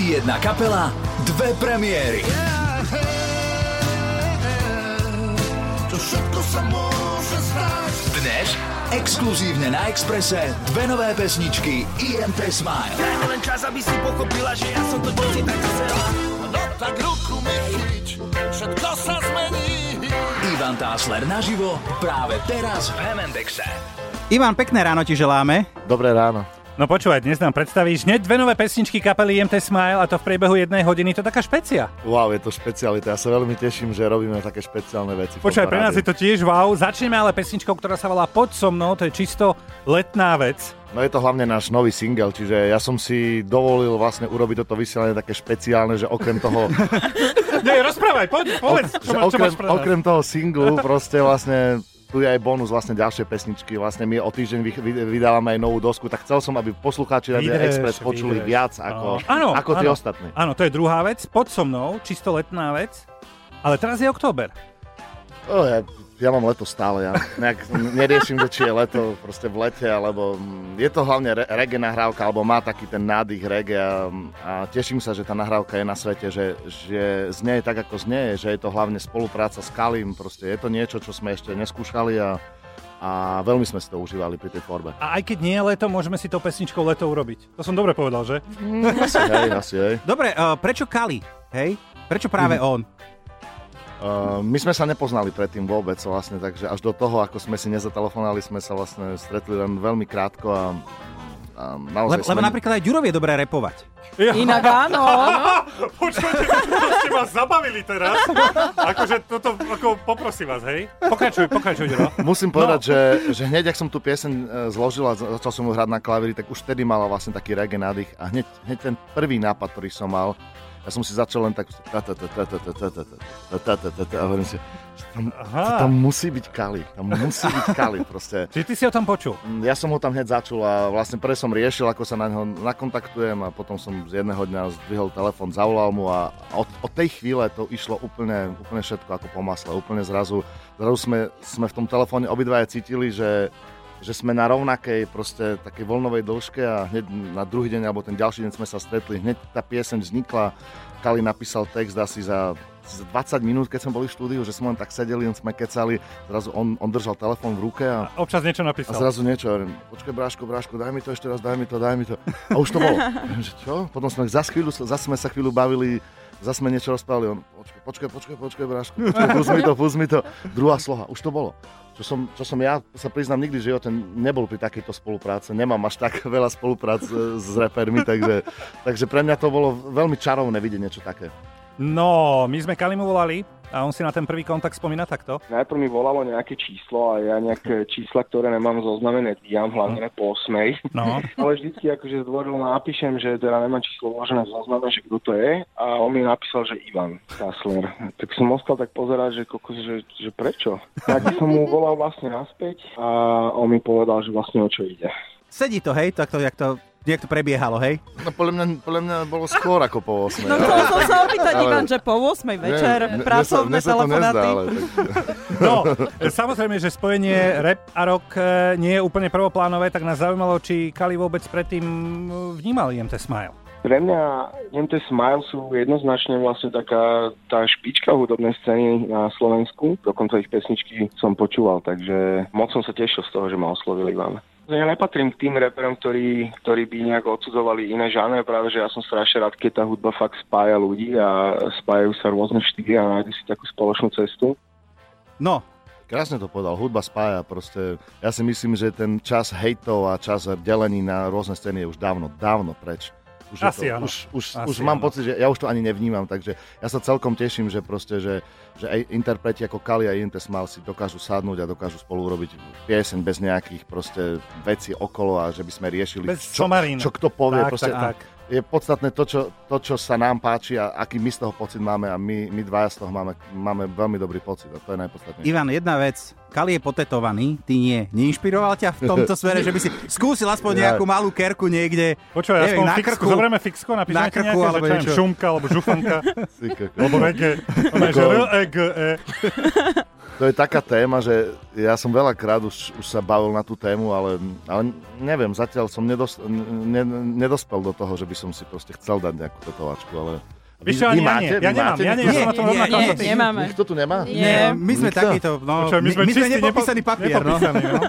Jedna kapela, dve premiéry. To všetko sa môže stať. Dnes exkluzívne na Exprese dve nové pesničky IMT Smile. Len čas, aby si pochopila, že ja som to deti tak chcela. No tak ruku mi chyť, všetko sa zmení. Ivan Tásler naživo práve teraz v Hemendexe. Ivan, pekné ráno ti želáme. Dobré ráno. No počúvaj, dnes nám predstavíš hneď dve nové pesničky kapely IMT Smile a to v priebehu jednej hodiny. To taká špecia. Wow, je to špecialita. Ja sa veľmi teším, že robíme také špeciálne veci. Počúvaj, pre nás je to tiež wow. Začneme ale pesničkou, ktorá sa volá Pod so mnou. To je čisto letná vec. No je to hlavne náš nový single, čiže ja som si dovolil vlastne urobiť toto vysielanie také špeciálne, že okrem toho, Nie, rozprávaj, poď, povedz, čo, má, čo okrem, máš okrem toho singlu proste vlastne tu je aj bonus vlastne ďalšie pesničky. Vlastne my o týždeň vy- vy- vydávame aj novú dosku, tak chcel som, aby poslucháči Vydrž, Express počuli viac ako, Áno, ako tie áno. ostatní. Áno, to je druhá vec. Pod so mnou, čisto letná vec. Ale teraz je október. O, ja, ja mám leto stále, ja nejak neriešim, že či je leto proste v lete, alebo mm, je to hlavne re, reggae nahrávka, alebo má taký ten nádych reggae a, a teším sa, že tá nahrávka je na svete, že, že znie tak, ako znie, že je to hlavne spolupráca s Kalim, proste je to niečo, čo sme ešte neskúšali a, a veľmi sme si to užívali pri tej tvorbe. A aj keď nie je leto, môžeme si tou pesničkou leto urobiť. To som dobre povedal, že? Asi hej, asi hej. Dobre, uh, prečo Kali? Hej? Prečo práve on? Uh, my sme sa nepoznali predtým vôbec vlastne, takže až do toho, ako sme si nezatelefonali, sme sa vlastne stretli len veľmi krátko a, naozaj Le- lebo sme... napríklad aj Ďurovi je dobré repovať. Inak áno. Počkajte, to ste ma zabavili teraz. Akože toto, ako poprosím vás, hej? Pokračuj, pokračuj, Ďuro. Musím povedať, no. že, že hneď, ak som tú pieseň e, zložil a za- začal som ju hrať na klavíri, tak už vtedy mala vlastne taký reggae nádych a hneď, hneď ten prvý nápad, ktorý som mal, ja som si začal len tak a hovorím si, že tam, tam musí byť Kali, tam musí byť Kali proste. Či ty si ho tam počul? Mm, Ja som ho tam hneď začul a vlastne pre som riešil, ako sa na neho nakontaktujem a potom som z jedného dňa zdvihol telefon, zavolal mu a od, od tej chvíle to išlo úplne, úplne všetko ako po masle, úplne zrazu, zrazu sme, sme v tom telefóne obidvaja cítili, že že sme na rovnakej proste takej voľnovej dĺžke a hneď na druhý deň alebo ten ďalší deň sme sa stretli, hneď tá pieseň vznikla, Kali napísal text asi za, za 20 minút, keď sme boli v štúdiu, že sme len tak sedeli, len sme kecali, zrazu on, on držal telefón v ruke a Občas niečo a napísal. zrazu niečo, hovorím, počkaj Bráško, Bráško, daj mi to ešte raz, daj mi to, daj mi to. A už to bolo. Že čo? Potom sme za chvíľu, zase sme sa chvíľu bavili, zase sme niečo rozprávali. On, počkaj, počkaj, počkaj, počkaj, Bráško, počkaj, pust mi to, pust mi to. Druhá sloha, už to bolo. Čo som, čo som ja sa priznám nikdy v živote nebol pri takejto spolupráce. Nemám až tak veľa spoluprác e, s repermi, takže, takže pre mňa to bolo veľmi čarovné vidieť niečo také. No, my sme Kalimu volali a on si na ten prvý kontakt spomína takto. Najprv mi volalo nejaké číslo a ja nejaké čísla, ktoré nemám zoznamené, dvíjam hlavne po 8. No. Ale vždycky akože zdvoril napíšem, že teda nemám číslo uložené v zozname, že kto to je a on mi napísal, že Ivan Kassler. Tak som ostal tak pozerať, že, kokos, že, že prečo? Tak som mu volal vlastne naspäť a on mi povedal, že vlastne o čo ide. Sedí to, hej? Takto, jak to, jak to prebiehalo, hej? No podľa mňa, podľa mňa bolo skôr ako po 8. No chcel som sa opýtať, Ale- Ivan, že po 8 večer, mne- pracovné sa to nezdá, telefonáty. ale tak... No, samozrejme, že spojenie rap a rock e, nie je úplne prvoplánové, tak nás zaujímalo, či Kali vôbec predtým e, vnímal IMT Smile. Pre mňa MT Smile sú jednoznačne vlastne taká tá špička hudobnej scény na Slovensku. Dokonca ich pesničky som počúval, takže moc som sa tešil z toho, že ma oslovili vám. Ja nepatrím k tým reperom, ktorí, ktorí by nejak odsudzovali iné žánre, práve že ja som strašne rád, keď tá hudba fakt spája ľudí a spájajú sa rôzne štýly a nájdu si takú spoločnú cestu. No, Krásne to povedal, hudba spája proste. Ja si myslím, že ten čas hejtov a čas delení na rôzne scény je už dávno, dávno preč. Už, Asi to, áno. už, už, Asi už mám pocit, že ja už to ani nevnímam, takže ja sa celkom teším, že proste, že, že aj interpreti ako Kali a Inte Smal si dokážu sadnúť a dokážu spolu urobiť pieseň bez nejakých proste vecí okolo a že by sme riešili, Bez čo, čo kto povie. Tak, proste, tak, tak. Je podstatné to čo, to, čo sa nám páči a aký my z toho pocit máme a my, my dvaja z toho máme, máme veľmi dobrý pocit a to je najpodstatnejšie. Ivan, jedna vec. Kali je potetovaný, ty nie. Neinšpiroval ťa v tomto smere, že by si skúsil aspoň nejakú malú kerku niekde, Počúvaj, aspoň na fixku, krku. zoberieme fixko, napíšeme Na krku, nejaké, alebo že čo šumka, alebo žufanka, alebo reggae. Ono je, že. to je taká téma, že ja som veľakrát už, už sa bavil na tú tému, ale, ale neviem, zatiaľ som nedos, ne, nedospel do toho, že by som si proste chcel dať nejakú tetovačku, ale... Vieš čo, ani ja nie. Ja nemám, ja nie, ja som na tom Nie, rovnako nie, ty. Nemáme. Nikto tu nemá? Nie, my sme Nikto? takíto, no, Počkaj, my sme čistí, nepopísaný nepo- papier, no. no.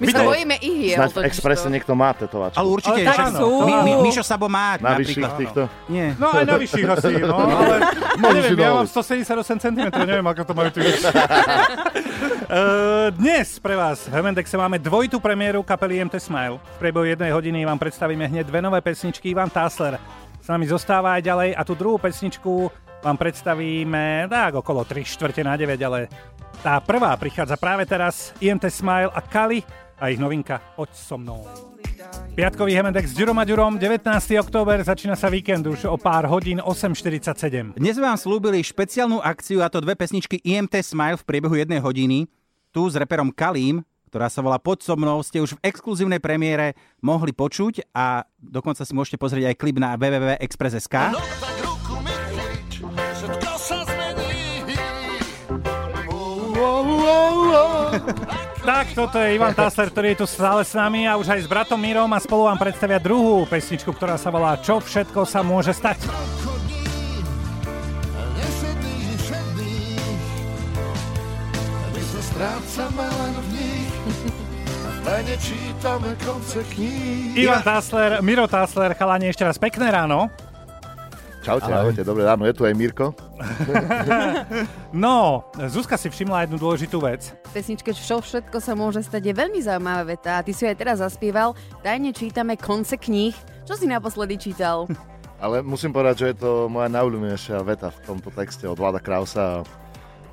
My sa bojíme ihiel. Snáď v niekto má tetovačku. Ale určite, Ale tak sú. Mi, mi, Mišo Sabo má Na napríklad. týchto? Nie. No aj na vyšších asi, no, ale neviem, ja mám dovoliť. 178 cm, neviem, ako to majú tu. Eh, Dnes pre vás v Hemendexe máme dvojitú premiéru kapely MT Smile. V priebehu jednej hodiny vám predstavíme hneď dve nové pesničky. Ivan Tásler s nami zostáva aj ďalej a tú druhú pesničku vám predstavíme tak okolo 3 čtvrte na 9, ale tá prvá prichádza práve teraz IMT Smile a Kali a ich novinka Poď so mnou. Piatkový Hemendex s Ďurom a Ďurom, 19. október, začína sa víkend už o pár hodín 8.47. Dnes vám slúbili špeciálnu akciu a to dve pesničky IMT Smile v priebehu jednej hodiny. Tu s reperom Kalím, ktorá sa volá Pod so mnou, ste už v exkluzívnej premiére mohli počuť a dokonca si môžete pozrieť aj klip na www.express.sk. No tak toto je Ivan Tasler, ktorý je tu stále s nami a už aj s bratom Mírom a spolu vám predstavia druhú pesničku, ktorá sa volá Čo všetko sa môže stať. Strácame len v nich. A nečítame konce kníh. Ivan Tasler, Miro Tasler, chalani, ešte raz pekné ráno. Čaute, ahojte, dobré ráno, je tu aj Mirko. No, Zuzka si všimla jednu dôležitú vec. pesničke Čo všetko sa môže stať je veľmi zaujímavá veta a ty si ju aj teraz zaspieval. Tajne čítame konce kníh. Čo si naposledy čítal? Ale musím povedať, že je to moja najobľúbenejšia veta v tomto texte od Vlada Krausa.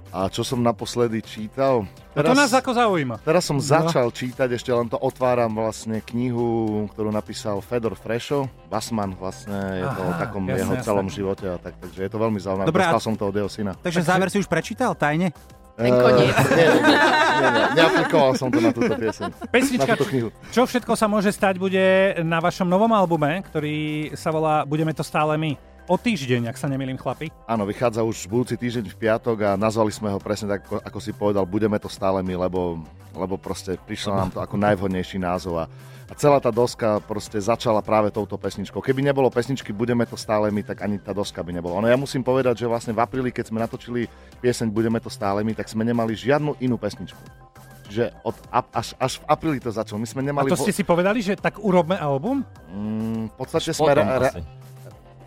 A čo som naposledy čítal? A to nás ako zaujíma. Teraz som začal čítať, ešte len to otváram vlastne knihu, ktorú napísal Fedor Frešo, Basman vlastne, je to o takom jasné, jeho jasné. celom živote a tak, takže je to veľmi zaujímavé. Dobre, a- Dostal som to od jeho syna. Takže záver si už prečítal tajne? Ten koniec. Nie, nie, nie, nie, neaplikoval som to na túto pieseň. Pesnička, Na túto knihu. čo všetko sa môže stať, bude na vašom novom albume, ktorý sa volá Budeme to stále my. O týždeň, ak sa nemýlim, chlapi. Áno, vychádza už budúci týždeň v piatok a nazvali sme ho presne tak, ako, ako si povedal, budeme to stále my, lebo, lebo proste prišlo nám to ako najvhodnejší názov a, a celá tá doska proste začala práve touto pesničkou. Keby nebolo pesničky Budeme to stále my, tak ani tá doska by nebola. No ja musím povedať, že vlastne v apríli, keď sme natočili pieseň Budeme to stále my, tak sme nemali žiadnu inú pesničku. Čiže od, a- až, až v apríli to začalo. My sme A nemali... to ste si povedali, že tak urobme album? Mm, v podstate sme... Potom Re, re.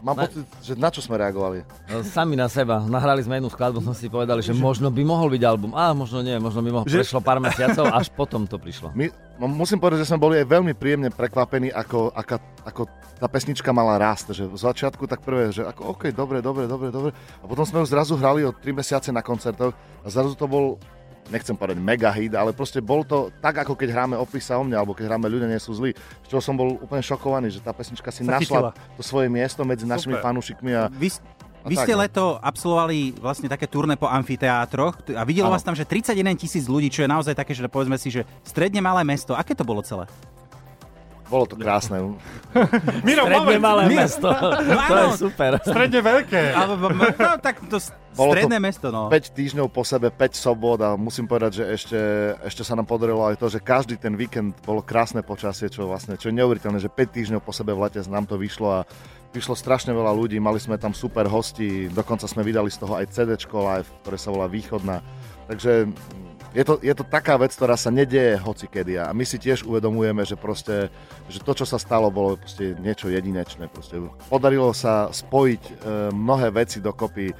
Mám Ne. pocit, že na čo sme reagovali? No, Sami na seba. Nahrali sme jednu skladbu, sme si povedali, že možno by mohol byť album. A možno nie, možno by mohol. Že- Prešlo pár mesiacov, až potom to prišlo. My, no, musím povedať, že sme boli aj veľmi príjemne prekvapení, ako, ako, ako tá pesnička mala rast. Že v začiatku tak prvé, že ako OK, dobre, dobre, dobre, dobre. A potom sme ju zrazu hrali o 3 mesiace na koncertoch a zrazu to bol nechcem povedať mega hit, ale proste bol to tak, ako keď hráme Opisa o mne, alebo keď hráme Ľudia nie sú zlí, z čoho som bol úplne šokovaný, že tá pesnička si Sa našla chytila. to svoje miesto medzi našimi Super. fanúšikmi a Vy, vy tak, ste no. leto absolvovali vlastne také turné po amfiteátroch a videlo Áno. vás tam, že 31 tisíc ľudí, čo je naozaj také, že povedzme si, že stredne malé mesto. Aké to bolo celé? Bolo to krásne. Miro, Stredne moment, malé Miro. mesto. to áno. je super. stredne veľké. Ale, no, tak to Bolo to stredné mesto, no. 5 týždňov po sebe, 5 sobot a musím povedať, že ešte, ešte sa nám podarilo aj to, že každý ten víkend bolo krásne počasie, čo vlastne, čo je neuveriteľné, že 5 týždňov po sebe v lete nám to vyšlo a vyšlo strašne veľa ľudí, mali sme tam super hosti, dokonca sme vydali z toho aj CD live, ktoré sa volá Východná. Takže je to, je to taká vec, ktorá sa nedieje hocikedy a my si tiež uvedomujeme, že proste, že to, čo sa stalo, bolo proste niečo jedinečné. Proste podarilo sa spojiť e, mnohé veci dokopy,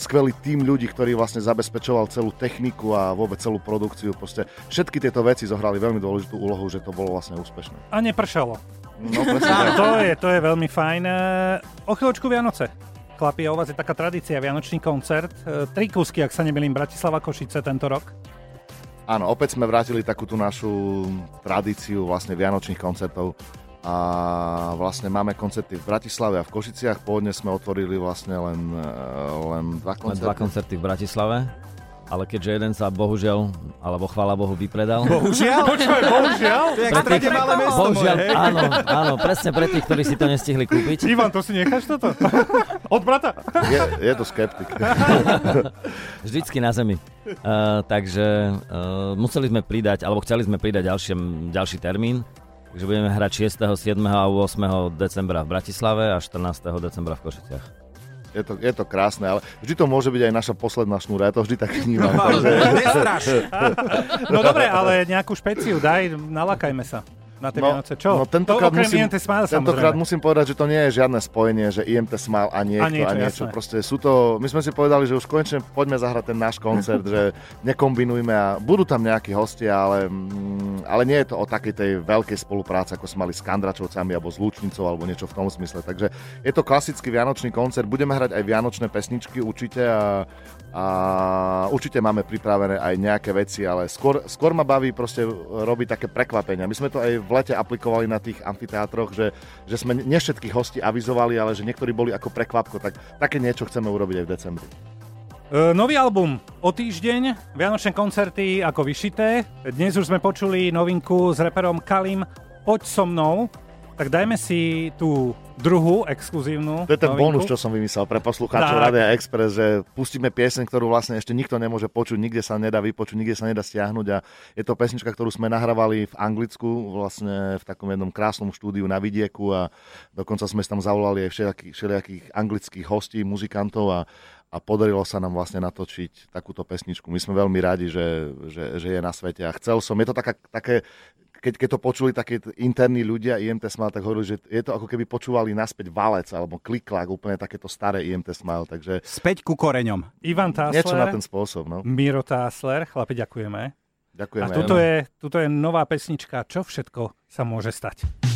skvelý tým ľudí, ktorý vlastne zabezpečoval celú techniku a vôbec celú produkciu. Proste všetky tieto veci zohrali veľmi dôležitú úlohu, že to bolo vlastne úspešné. A nepršalo. No presne. To je, to je veľmi fajn. E, O chvíľočku Vianoce. Chlapi, u vás je taká tradícia, Vianočný koncert. E, Tri kúsky, ak sa nemýlim, Bratislava Košice tento rok. Áno, opäť sme vrátili takú tú našu tradíciu vlastne Vianočných koncertov a vlastne máme koncerty v Bratislave a v Košiciach. Pôvodne sme otvorili vlastne len, eh, len dva koncerty. dva koncerty v Bratislave. Ale keďže jeden sa bohužiaľ, alebo chvála Bohu, vypredal. Bohužiaľ? Počkaj, bohužiaľ. To je extrémne malé mesto Bohužiaľ, moje, hej? áno, áno, presne pre tých, ktorí si to nestihli kúpiť. Ivan, to si necháš toto? Od brata? Je, je to skeptik. Vždycky na zemi. Uh, takže uh, museli sme pridať, alebo chceli sme pridať ďalšie, ďalší termín. Takže budeme hrať 6., 7. a 8. decembra v Bratislave a 14. decembra v Košiciach. Je to, je to krásne, ale vždy to môže byť aj naša posledná šnúra, ja to vždy tak vnímam. No, takže... No dobre, ale nejakú špeciu daj, nalakajme sa na tie Vianoce. Čo? No, tentokrát, to musím, IMT Smile, tentokrát musím povedať, že to nie je žiadne spojenie, že IMT Smile a niekto A niečo, a niečo. jasné. Proste sú to, my sme si povedali, že už konečne poďme zahrať ten náš koncert, že nekombinujme a budú tam nejakí hostia, ale, mm, ale nie je to o takej tej veľkej spolupráci, ako sme mali s Kandračovcami alebo s Lúčnicou alebo niečo v tom smysle. Takže je to klasický vianočný koncert, budeme hrať aj vianočné pesničky určite a, a určite máme pripravené aj nejaké veci, ale skôr, skôr ma baví proste robiť také prekvapenia. My sme to aj v lete aplikovali na tých amfiteátroch, že, že sme ne všetkých hostí avizovali, ale že niektorí boli ako prekvapko, tak také niečo chceme urobiť aj v decembri. E, nový album o týždeň, Vianočné koncerty ako vyšité. Dnes už sme počuli novinku s reperom Kalim Poď so mnou. Tak dajme si tú druhú exkluzívnu To je ten novinku. bonus, čo som vymyslel pre poslucháčov. Radia Express, že pustíme pieseň, ktorú vlastne ešte nikto nemôže počuť, nikde sa nedá vypočuť, nikde sa nedá stiahnuť a je to pesnička, ktorú sme nahrávali v Anglicku, vlastne v takom jednom krásnom štúdiu na vidieku a dokonca sme tam zavolali aj všelijakých, všelijakých anglických hostí, muzikantov a, a podarilo sa nám vlastne natočiť takúto pesničku. My sme veľmi radi, že, že, že je na svete a chcel som, je to taká, také, keď, keď to počuli také interní ľudia IMT Smile, tak hovorili, že je to ako keby počúvali naspäť valec alebo kliklák, úplne takéto staré IMT Smile, takže Späť ku koreňom. Ivan niečo na Tásler, ten spôsob. No. Miro Tásler, chlapi, ďakujeme. Ďakujem. A tuto je, tuto je nová pesnička Čo všetko sa môže stať.